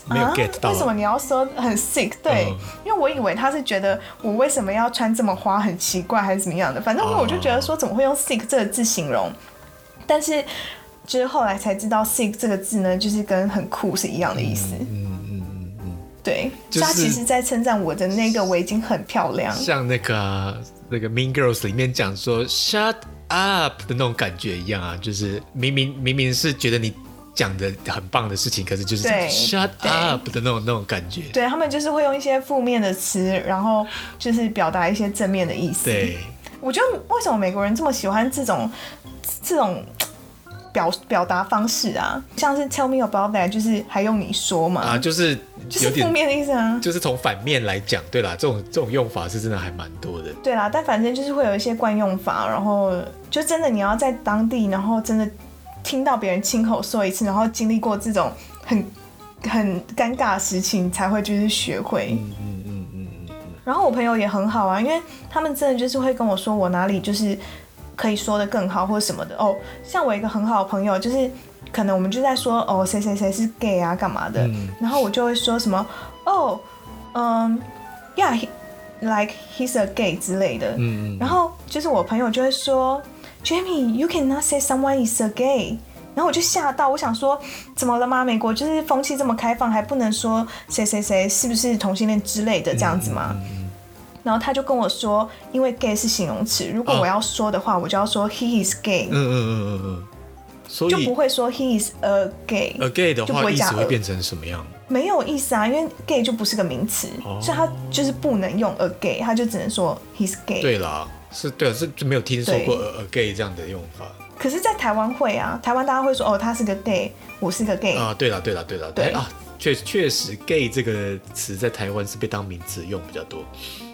啊，为什么你要说很 sick？对，嗯、因为我以为他是觉得我为什么要穿这么花很奇怪，还是怎么样的。反正我就觉得说怎么会用 sick 这个字形容，但是。就是后来才知道 “sick” 这个字呢，就是跟很酷是一样的意思。嗯嗯嗯嗯，嗯对，就是、他其实在称赞我的那个围巾很漂亮，像那个、啊、那个《Mean Girls》里面讲说 “shut up” 的那种感觉一样啊，就是明明明明是觉得你讲的很棒的事情，可是就是 “shut up” 的那种那种感觉。对，他们就是会用一些负面的词，然后就是表达一些正面的意思。对，我觉得为什么美国人这么喜欢这种这种。表表达方式啊，像是 tell me about that，就是还用你说嘛？啊，就是就是负面的意思啊。就是从反面来讲，对啦，这种这种用法是真的还蛮多的。对啦，但反正就是会有一些惯用法，然后就真的你要在当地，然后真的听到别人亲口说一次，然后经历过这种很很尴尬的事情，才会就是学会。嗯嗯嗯嗯嗯。然后我朋友也很好啊，因为他们真的就是会跟我说我哪里就是。可以说的更好或者什么的。哦，像我一个很好的朋友，就是可能我们就在说哦，谁谁谁是 gay 啊，干嘛的，嗯、然后我就会说什么哦，嗯，yeah，like he's a gay 之类的，嗯，然后就是我朋友就会说，Jamie，you cannot say someone is a gay，然后我就吓到，我想说怎么了吗？美国就是风气这么开放，还不能说谁谁谁是不是同性恋之类的这样子吗？然后他就跟我说，因为 gay 是形容词，如果我要说的话，哦、我就要说 he is gay。嗯嗯嗯嗯嗯。所以就不会说 he is a gay。a gay 的话，意思会变成什么样？没有意思啊，因为 gay 就不是个名词，哦、所以他就是不能用 a gay，他就只能说 he's gay。对啦，是对，是就没有听说过 a gay 这样的用法。可是，在台湾会啊，台湾大家会说哦，他是个 gay，我是个 gay 啊。对了，对了，对了，对啊。确确实，gay 这个词在台湾是被当名词用比较多。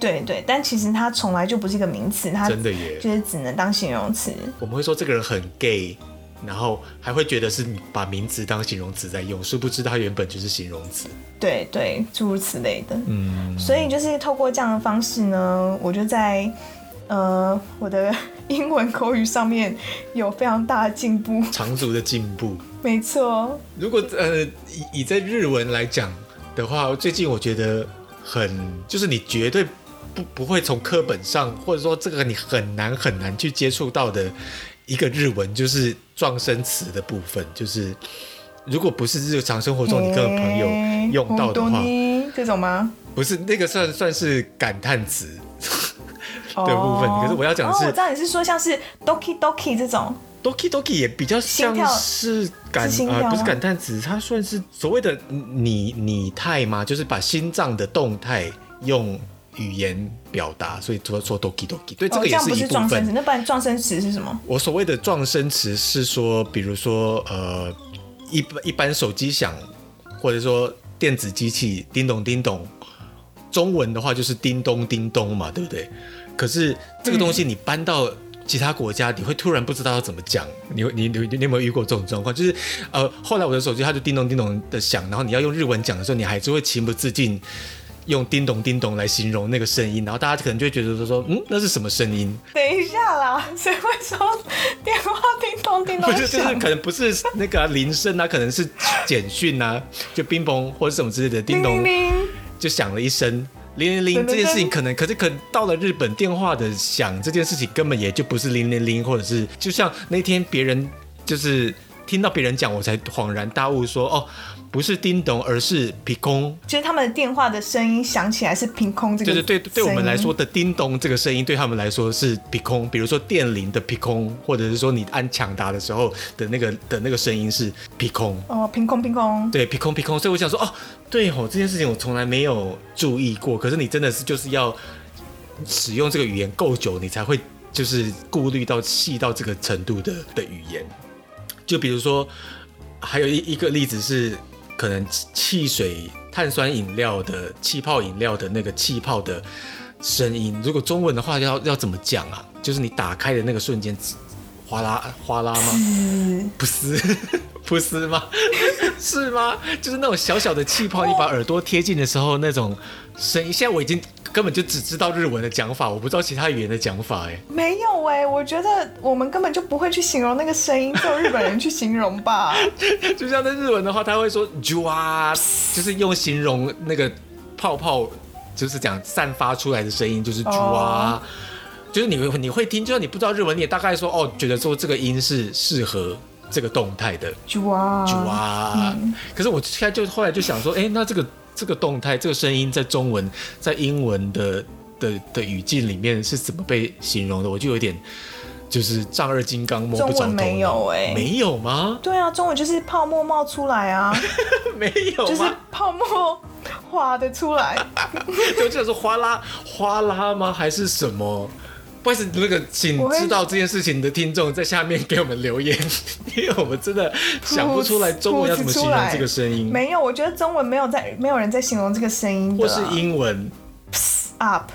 对对，但其实它从来就不是一个名词，它真的耶，就是只能当形容词。我们会说这个人很 gay，然后还会觉得是把名词当形容词在用，殊不知它原本就是形容词。对对，诸如此类的。嗯，所以就是透过这样的方式呢，我就在呃我的 [laughs] 英文口语上面有非常大的进步，长足的进步。[laughs] 没错，如果呃以以在日文来讲的话，最近我觉得很就是你绝对不不会从课本上，或者说这个你很难很难去接触到的一个日文，就是撞声词的部分。就是如果不是日常生活中你跟朋友用到的话，这种吗？不是，那个算算是感叹词的部分。可是我要讲的是，我知道你是说像是 doki doki 这种。Doki Doki 也比较像是感是呃不是感叹词，它算是所谓的拟拟态吗？就是把心脏的动态用语言表达，所以说说 Doki Doki。对，这个也是一部分。哦、那不然撞声词是什么？我所谓的撞声词是说，比如说呃一般一般手机响，或者说电子机器叮咚叮咚，中文的话就是叮咚叮咚嘛，对不对？可是这个东西你搬到、嗯其他国家你会突然不知道要怎么讲，你你你你有没有遇过这种状况？就是呃，后来我的手机它就叮咚叮咚的响，然后你要用日文讲的时候，你还是会情不自禁用叮咚叮咚来形容那个声音，然后大家可能就会觉得说说，嗯，那是什么声音？等一下啦，谁会说电话叮咚叮咚？不是，就是可能不是那个铃声啊，可能是简讯啊，就冰崩或者什么之类的叮咚，就响了一声。零零零这件事情可能，可是可到了日本，电话的响这件事情根本也就不是零零零，或者是就像那天别人就是听到别人讲，我才恍然大悟说哦。不是叮咚，而是ピコン。就是他们的电话的声音响起来是ピコン这个。就是对对我们来说的叮咚这个声音，对他们来说是ピコン。比如说电铃的ピコン，或者是说你按抢答的时候的那个的那个声音是ピコン。哦，ピコンピコン。对，ピコンピコン。所以我想说，哦，对哦，这件事情我从来没有注意过。可是你真的是就是要使用这个语言够久，你才会就是顾虑到细到这个程度的的语言。就比如说，还有一一个例子是。 可能汽水、碳酸饮料的气泡饮料的那个气泡的声音，如果中文的话要要怎么讲啊？就是你打开的那个瞬间，哗啦哗啦吗？嗯、不是，[laughs] 不是吗？是吗？就是那种小小的气泡，你把耳朵贴近的时候那种声音。现在我已经。根本就只知道日文的讲法，我不知道其他语言的讲法。哎，没有哎，我觉得我们根本就不会去形容那个声音，只有日本人去形容吧。[laughs] 就像在日文的话，他会说“啾啊”，就是用形容那个泡泡，就是讲散发出来的声音，就是“啾啊”，就是你会你会听，就算你不知道日文，你也大概说哦，觉得说这个音是适合这个动态的“啾啊”，啾啊。可是我现在就后来就想说，哎，那这个。这个动态，这个声音在中文、在英文的的的语境里面是怎么被形容的？我就有点就是丈二金刚摸不着。没有哎、欸，没有吗？对啊，中文就是泡沫冒出来啊，[laughs] 没有？就是泡沫滑的出来。[laughs] 就这是哗啦哗啦吗？还是什么？不好意思，那个请知道这件事情的听众在下面给我们留言，[laughs] 因为我们真的想不出来中文要怎么形容这个声音。没有，我觉得中文没有在，没有人在形容这个声音。或是英文，up。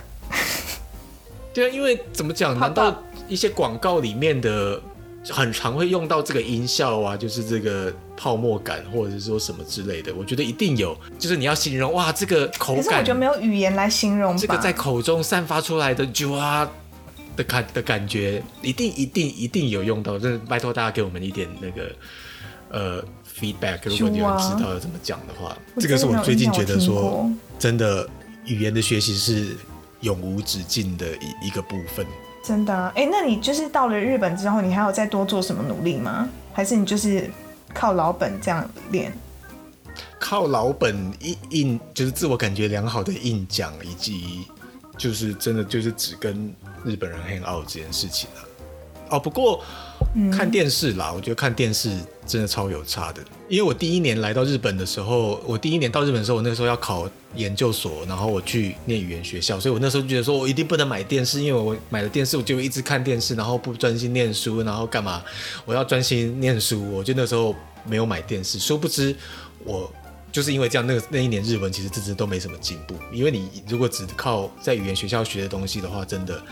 [laughs] 对啊，因为怎么讲？难道一些广告里面的很常会用到这个音效啊？就是这个泡沫感，或者是说什么之类的？我觉得一定有。就是你要形容哇，这个口感，可是我觉得没有语言来形容这个在口中散发出来的就啊。的感的感觉，一定一定一定有用到，真的拜托大家给我们一点那个呃 feedback，如果你有知道要怎么讲的话，这个是我最近觉得说，真的语言的学习是永无止境的一一个部分。真的、啊，哎、欸，那你就是到了日本之后，你还有再多做什么努力吗？还是你就是靠老本这样练？靠老本硬硬，就是自我感觉良好的硬讲，以及就是真的就是只跟。日本人 hang out 这件事情啊，哦，不过、看电视啦，我觉得看电视真的超有差的。因为我第一年来到日本的时候，我第一年到日本的时候，我那时候要考研究所，然后我去念语言学校，所以我那时候就觉得说我一定不能买电视，因为我买了电视，我就一直看电视，然后不专心念书，然后干嘛？我要专心念书，我就那时候没有买电视。殊不知我就是因为这样，那个那一年日文其实真的都没什么进步，因为你如果只靠在语言学校学的东西的话，真的。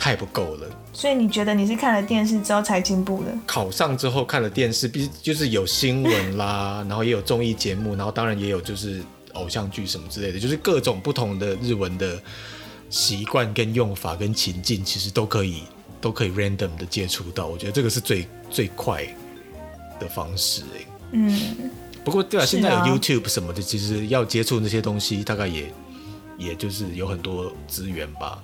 太不够了，所以你觉得你是看了电视之后才进步的？考上之后看了电视，必就是有新闻啦，[laughs] 然后也有综艺节目，然后当然也有就是偶像剧什么之类的，就是各种不同的日文的习惯跟用法跟情境，其实都可以都可以 random 的接触到。我觉得这个是最最快的方式哎。嗯，不过对啊，现在有 YouTube 什么的，其实要接触那些东西，大概也也就是有很多资源吧。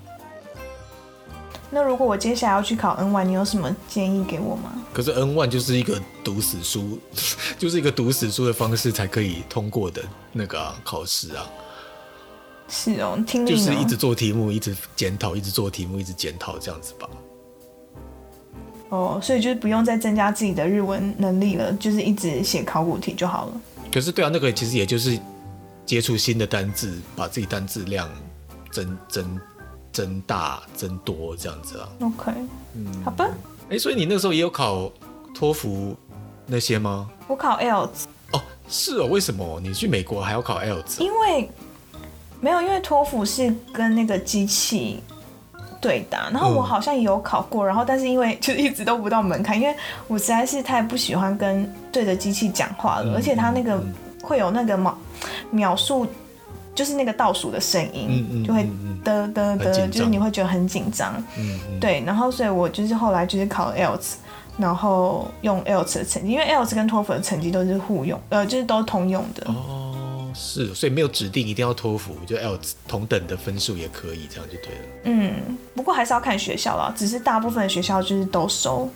那如果我接下来要去考 N one，你有什么建议给我吗？可是 N one 就是一个读死书，[laughs] 就是一个读死书的方式才可以通过的那个、啊、考试啊。是哦，听力就是一直做题目，一直检讨，一直做题目，一直检讨这样子吧。哦，所以就是不用再增加自己的日文能力了，就是一直写考古题就好了。可是对啊，那个其实也就是接触新的单字，把自己单字量增增。增大增多这样子啊，OK，嗯，好吧。哎、欸，所以你那时候也有考托福那些吗？我考 IELTS。哦，是哦，为什么你去美国还要考 IELTS？因为没有，因为托福是跟那个机器对答，然后我好像也有考过，嗯、然后但是因为 [laughs] 就一直都不到门槛，因为我实在是太不喜欢跟对着机器讲话了，嗯、而且它那个会有那个秒秒数。就是那个倒数的声音，嗯嗯、就会嘚嘚嘚，就是你会觉得很紧张。嗯嗯、对，然后所以我就是后来就是考 IELTS，然后用 IELTS 的成绩，因为 IELTS 跟托福的成绩都是互用，呃，就是都通用的。哦，是，所以没有指定一定要托福，就 IELTS 同等的分数也可以，这样就对了。嗯，不过还是要看学校啦，只是大部分的学校就是都收。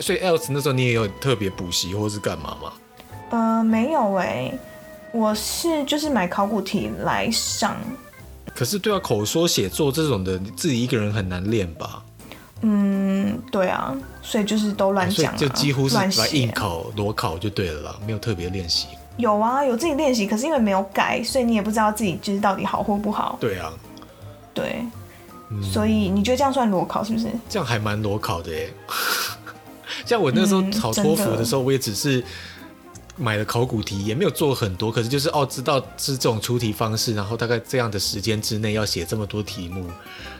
所以 IELTS 那时候你也有特别补习或是干嘛吗？呃，没有哎、欸。我是就是买考古题来上，可是对啊，口说写作这种的，自己一个人很难练吧？嗯，对啊，所以就是都乱讲、啊，就几乎是来应考裸考就对了啦，没有特别练习。有啊，有自己练习，可是因为没有改，所以你也不知道自己就是到底好或不好。对啊，对，嗯、所以你觉得这样算裸考是不是？这样还蛮裸考的耶。[laughs] 像我那时候考托福的时候，嗯、我也只是。买了考古题也没有做很多，可是就是哦，知道是这种出题方式，然后大概这样的时间之内要写这么多题目，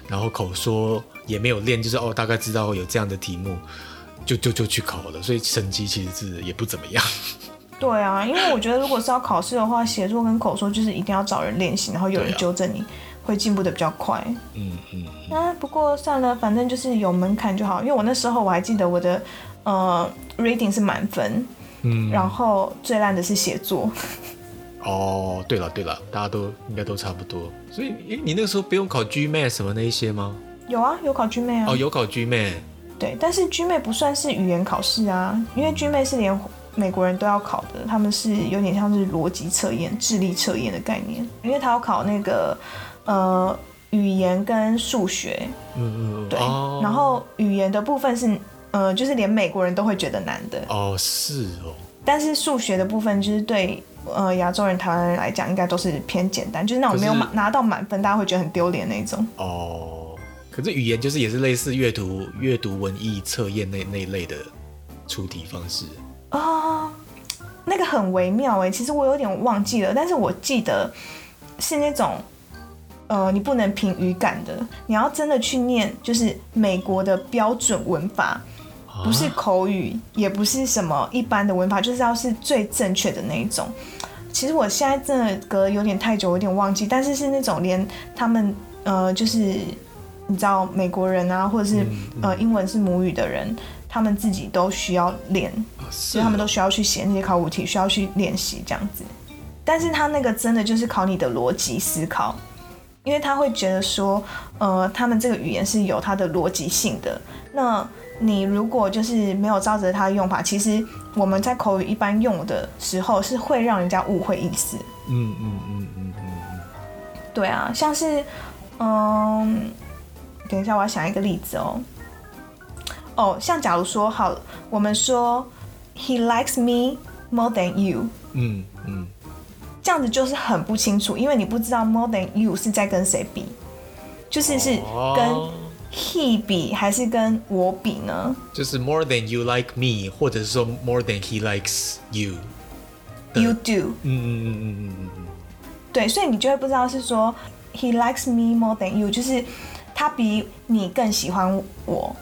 然后口说也没有练，就是哦，大概知道有这样的题目，就就就去考了，所以成绩其实是也不怎么样。对啊，因为我觉得如果是要考试的话，写作跟口说就是一定要找人练习，然后有人纠正你，啊、会进步的比较快。嗯嗯。那、不过算了，反正就是有门槛就好，因为我那时候我还记得我的呃 reading 是满分。嗯，然后最烂的是写作。哦，对了对了，大家都应该都差不多。所以，你那个时候不用考 GMAT 什么那一些吗？有啊，有考 GMAT 啊。哦，有考 GMAT。对，但是 GMAT 不算是语言考试啊，因为 GMAT 是连美国人都要考的，他们是有点像是逻辑测验、智力测验的概念，因为他要考那个呃语言跟数学。嗯嗯嗯。对，哦、然后语言的部分是。呃，就是连美国人都会觉得难的哦，是哦。但是数学的部分，就是对呃亚洲人、台湾人来讲，应该都是偏简单，就是那种没有是拿到满分，大家会觉得很丢脸那种。哦，可是语言就是也是类似阅读阅读文艺测验那那一类的出题方式啊、呃，那个很微妙哎，其实我有点忘记了，但是我记得是那种。呃，你不能凭语感的，你要真的去念，就是美国的标准文法，不是口语，也不是什么一般的文法，就是要是最正确的那一种。其实我现在真的隔有点太久，有点忘记，但是是那种连他们呃，就是你知道美国人啊，或者是呃英文是母语的人，他们自己都需要练，所以他们都需要去写那些考古题，需要去练习这样子。但是他那个真的就是考你的逻辑思考。因为他会觉得说，呃，他们这个语言是有它的逻辑性的。那你如果就是没有照着它的用法，其实我们在口语一般用的时候是会让人家误会意思。嗯嗯嗯嗯嗯嗯。对啊，像是，嗯，等一下，我要想一个例子哦。哦，像假如说好，我们说 he likes me more than you，嗯嗯，这样子就是很不清楚，因为你不知道 more than you 是在跟谁比，就是是跟 he 比还是跟我比呢？就是 more than you like me，或者是说 more than he likes you。You do。嗯嗯嗯嗯嗯嗯嗯。对，所以你就会不知道是说 he likes me more than you，就是他比你更喜欢我，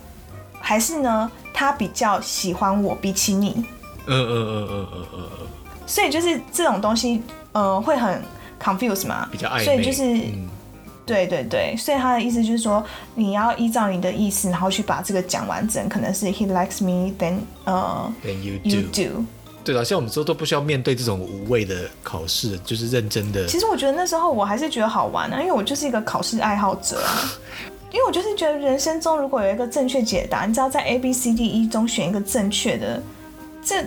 还是呢他比较喜欢我比起你？嗯嗯嗯嗯嗯嗯嗯。所以就是这种东西，呃，会很 confuse 嘛，比较暧昧。所以就是，对对对，所以他的意思就是说，你要依照你的意思，然后去把这个讲完整，可能是 he likes me then 呃 then you do, you do. 对了，像我们说都不需要面对这种无谓的考试，就是认真的。其实我觉得那时候我还是觉得好玩啊，因为我就是一个考试爱好者啊。因为我就是觉得人生中如果有一个正确解答，你知道在 A B C D E 中选一个正确的，这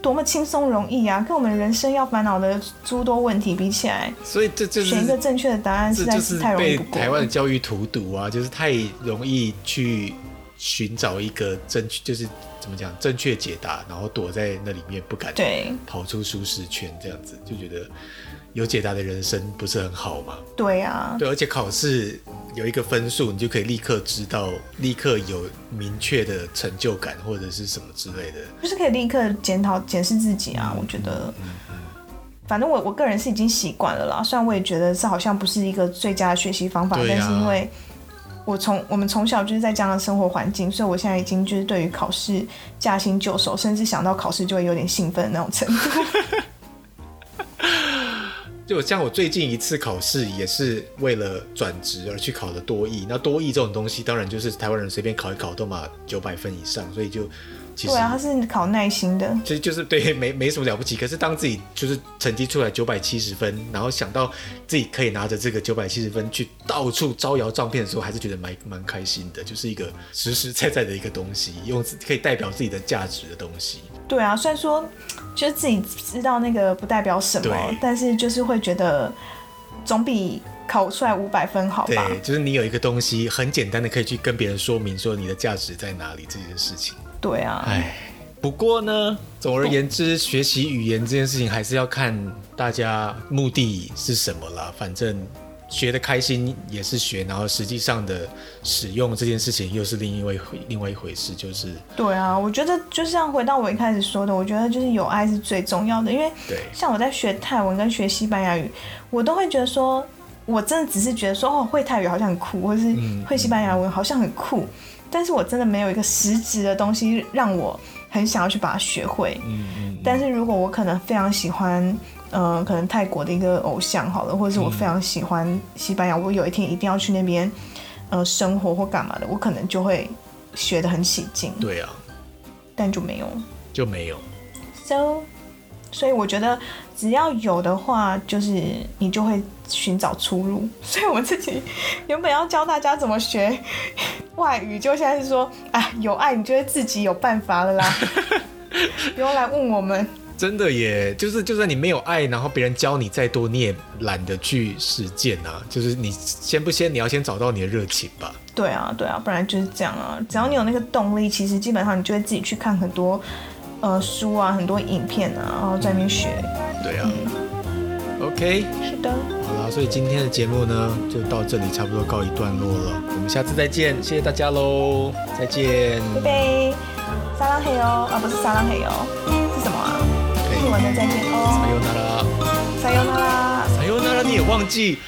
多么轻松容易啊！跟我们人生要烦恼的诸多问题比起来，所以这就是选一个正确的答案实在是太容易不过。台湾的教育荼毒啊，就是太容易去寻找一个正确，就是。怎么讲？正确解答，然后躲在那里面不敢对跑出舒适圈，这样子就觉得有解答的人生不是很好吗？对啊，对，而且考试有一个分数，你就可以立刻知道，立刻有明确的成就感或者是什么之类的，就是可以立刻检讨检视自己啊。我觉得，反正我我个人是已经习惯了啦。虽然我也觉得这好像不是一个最佳的学习方法，但是因为。我从我们从小就是在这样的生活环境，所以我现在已经就是对于考试驾轻就熟，甚至想到考试就会有点兴奋的那种程度。[laughs] 就像我最近一次考试也是为了转职而去考的多益，那多益这种东西当然就是台湾人随便考一考都嘛九百分以上，所以就。对啊，他是考耐心的，其实就是对，[laughs] 没没什么了不起。可是当自己就是成绩出来九百七十分，然后想到自己可以拿着这个九百七十分去到处招摇撞骗的时候，还是觉得蛮蛮开心的，就是一个实实在在的一个东西，用可以代表自己的价值的东西。对啊，虽然说就是自己知道那个不代表什么，但是就是会觉得总比考出来五百分好吧？对，就是你有一个东西很简单的可以去跟别人说明说你的价值在哪里这件事情。对啊，哎，不过呢，总而言之，学习语言这件事情还是要看大家目的是什么啦。反正学的开心也是学，然后实际上的使用这件事情又是另一位另外一回事。就是对啊，我觉得就像回到我一开始说的，我觉得就是有爱是最重要的。因为像我在学泰文跟学西班牙语，我都会觉得说，我真的只是觉得说，哦，会泰语好像很酷，或是会西班牙文好像很酷。嗯但是我真的没有一个实质的东西让我很想要去把它学会。嗯嗯嗯。但是如果我可能非常喜欢，嗯、呃，可能泰国的一个偶像好了，或者是我非常喜欢西班牙，我有一天一定要去那边，呃，生活或干嘛的，我可能就会学得很起劲。对啊。但就没有。就没有。So。所以我觉得，只要有的话，就是你就会寻找出路。[laughs] 所以我自己原本要教大家怎么学 [laughs] 外语，就现在是说，啊，有爱，你就会自己有办法了啦，[laughs] 不用来问我们。真的耶，就是就算你没有爱，然后别人教你再多，你也懒得去实践啊。就是你先不先，你要先找到你的热情吧。对啊，对啊，不然就是这样啊。只要你有那个动力，其实基本上你就会自己去看很多。呃，书啊，很多影片啊，然后在那边学。对啊。嗯、OK。是的。好了，所以今天的节目呢，就到这里差不多告一段落了。我们下次再见，谢谢大家喽，再见。拜拜。撒浪嘿哦，啊，不是撒浪嘿哦，是什么啊？日文的再见哦。撒由那拉。撒由那拉。撒由那拉，你也忘记。